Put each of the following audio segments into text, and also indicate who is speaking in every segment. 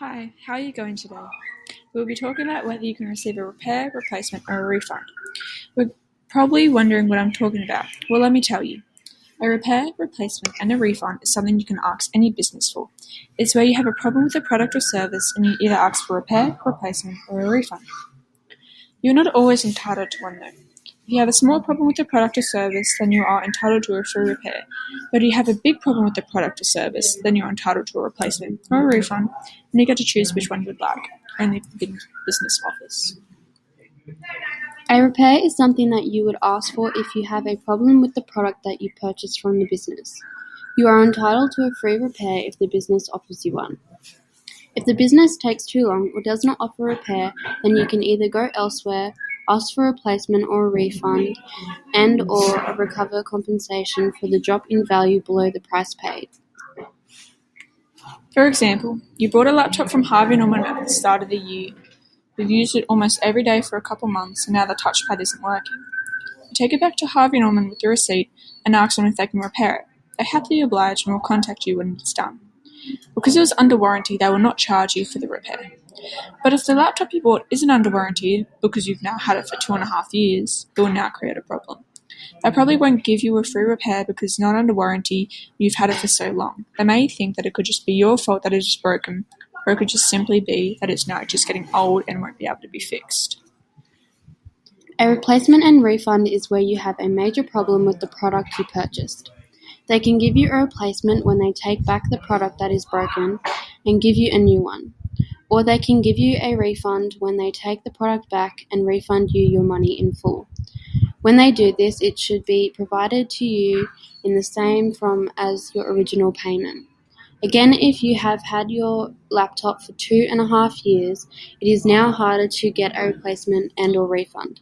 Speaker 1: Hi, how are you going today? We'll be talking about whether you can receive a repair, replacement, or a refund. We're probably wondering what I'm talking about. Well, let me tell you. A repair, replacement, and a refund is something you can ask any business for. It's where you have a problem with a product or service and you either ask for repair, replacement, or a refund. You're not always entitled to one though. If you have a small problem with a product or service, then you are entitled to a free repair. But if you have a big problem with the product or service, then you're entitled to a replacement or a refund, and you get to choose which one you'd like. Only the business office.
Speaker 2: A repair is something that you would ask for if you have a problem with the product that you purchased from the business. You are entitled to a free repair if the business offers you one. If the business takes too long or does not offer repair, then you can either go elsewhere ask for a replacement or a refund, and/or recover compensation for the drop in value below the price paid.
Speaker 1: For example, you bought a laptop from Harvey Norman at the start of the year. You've used it almost every day for a couple months, and now the touchpad isn't working. You take it back to Harvey Norman with the receipt and ask them if they can repair it. They happily oblige and will contact you when it's done. Because it was under warranty, they will not charge you for the repair. But if the laptop you bought isn't under warranty because you've now had it for two and a half years, it will now create a problem. They probably won't give you a free repair because not under warranty you've had it for so long. They may think that it could just be your fault that it is broken, or it could just simply be that it's now just getting old and won't be able to be fixed.
Speaker 2: A replacement and refund is where you have a major problem with the product you purchased. They can give you a replacement when they take back the product that is broken and give you a new one. Or they can give you a refund when they take the product back and refund you your money in full. When they do this, it should be provided to you in the same form as your original payment. Again, if you have had your laptop for two and a half years, it is now harder to get a replacement and or refund.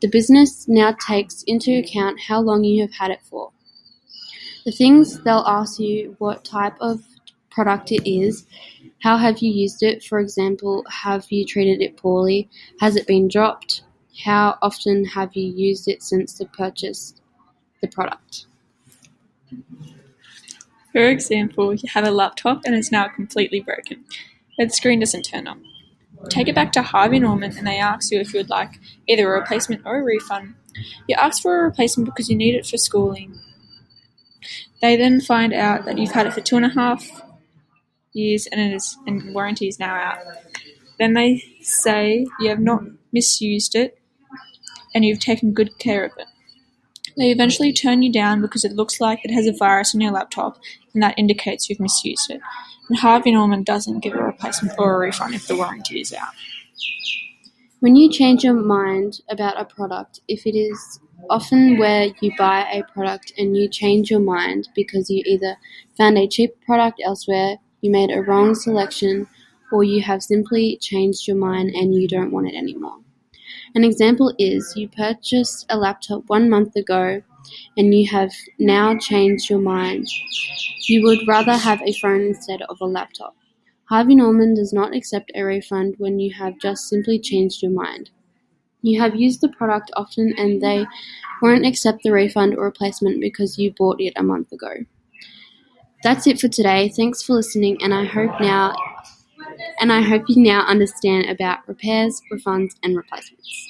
Speaker 2: The business now takes into account how long you have had it for. The things they'll ask you what type of product it is, how have you used it, for example, have you treated it poorly, has it been dropped, how often have you used it since the purchase the product.
Speaker 1: For example, you have a laptop and it's now completely broken. The screen doesn't turn on. Take it back to Harvey Norman and they ask you if you would like either a replacement or a refund. You ask for a replacement because you need it for schooling they then find out that you've had it for two and a half years and it is and warranty is now out. Then they say you have not misused it and you've taken good care of it. They eventually turn you down because it looks like it has a virus on your laptop and that indicates you've misused it. And Harvey Norman doesn't give a replacement or a refund if the warranty is out.
Speaker 2: When you change your mind about a product, if it is often where you buy a product and you change your mind because you either found a cheap product elsewhere, you made a wrong selection, or you have simply changed your mind and you don't want it anymore. An example is you purchased a laptop one month ago and you have now changed your mind. You would rather have a phone instead of a laptop. Harvey Norman does not accept a refund when you have just simply changed your mind. You have used the product often and they won't accept the refund or replacement because you bought it a month ago. That's it for today. Thanks for listening and I hope now and I hope you now understand about repairs, refunds and replacements.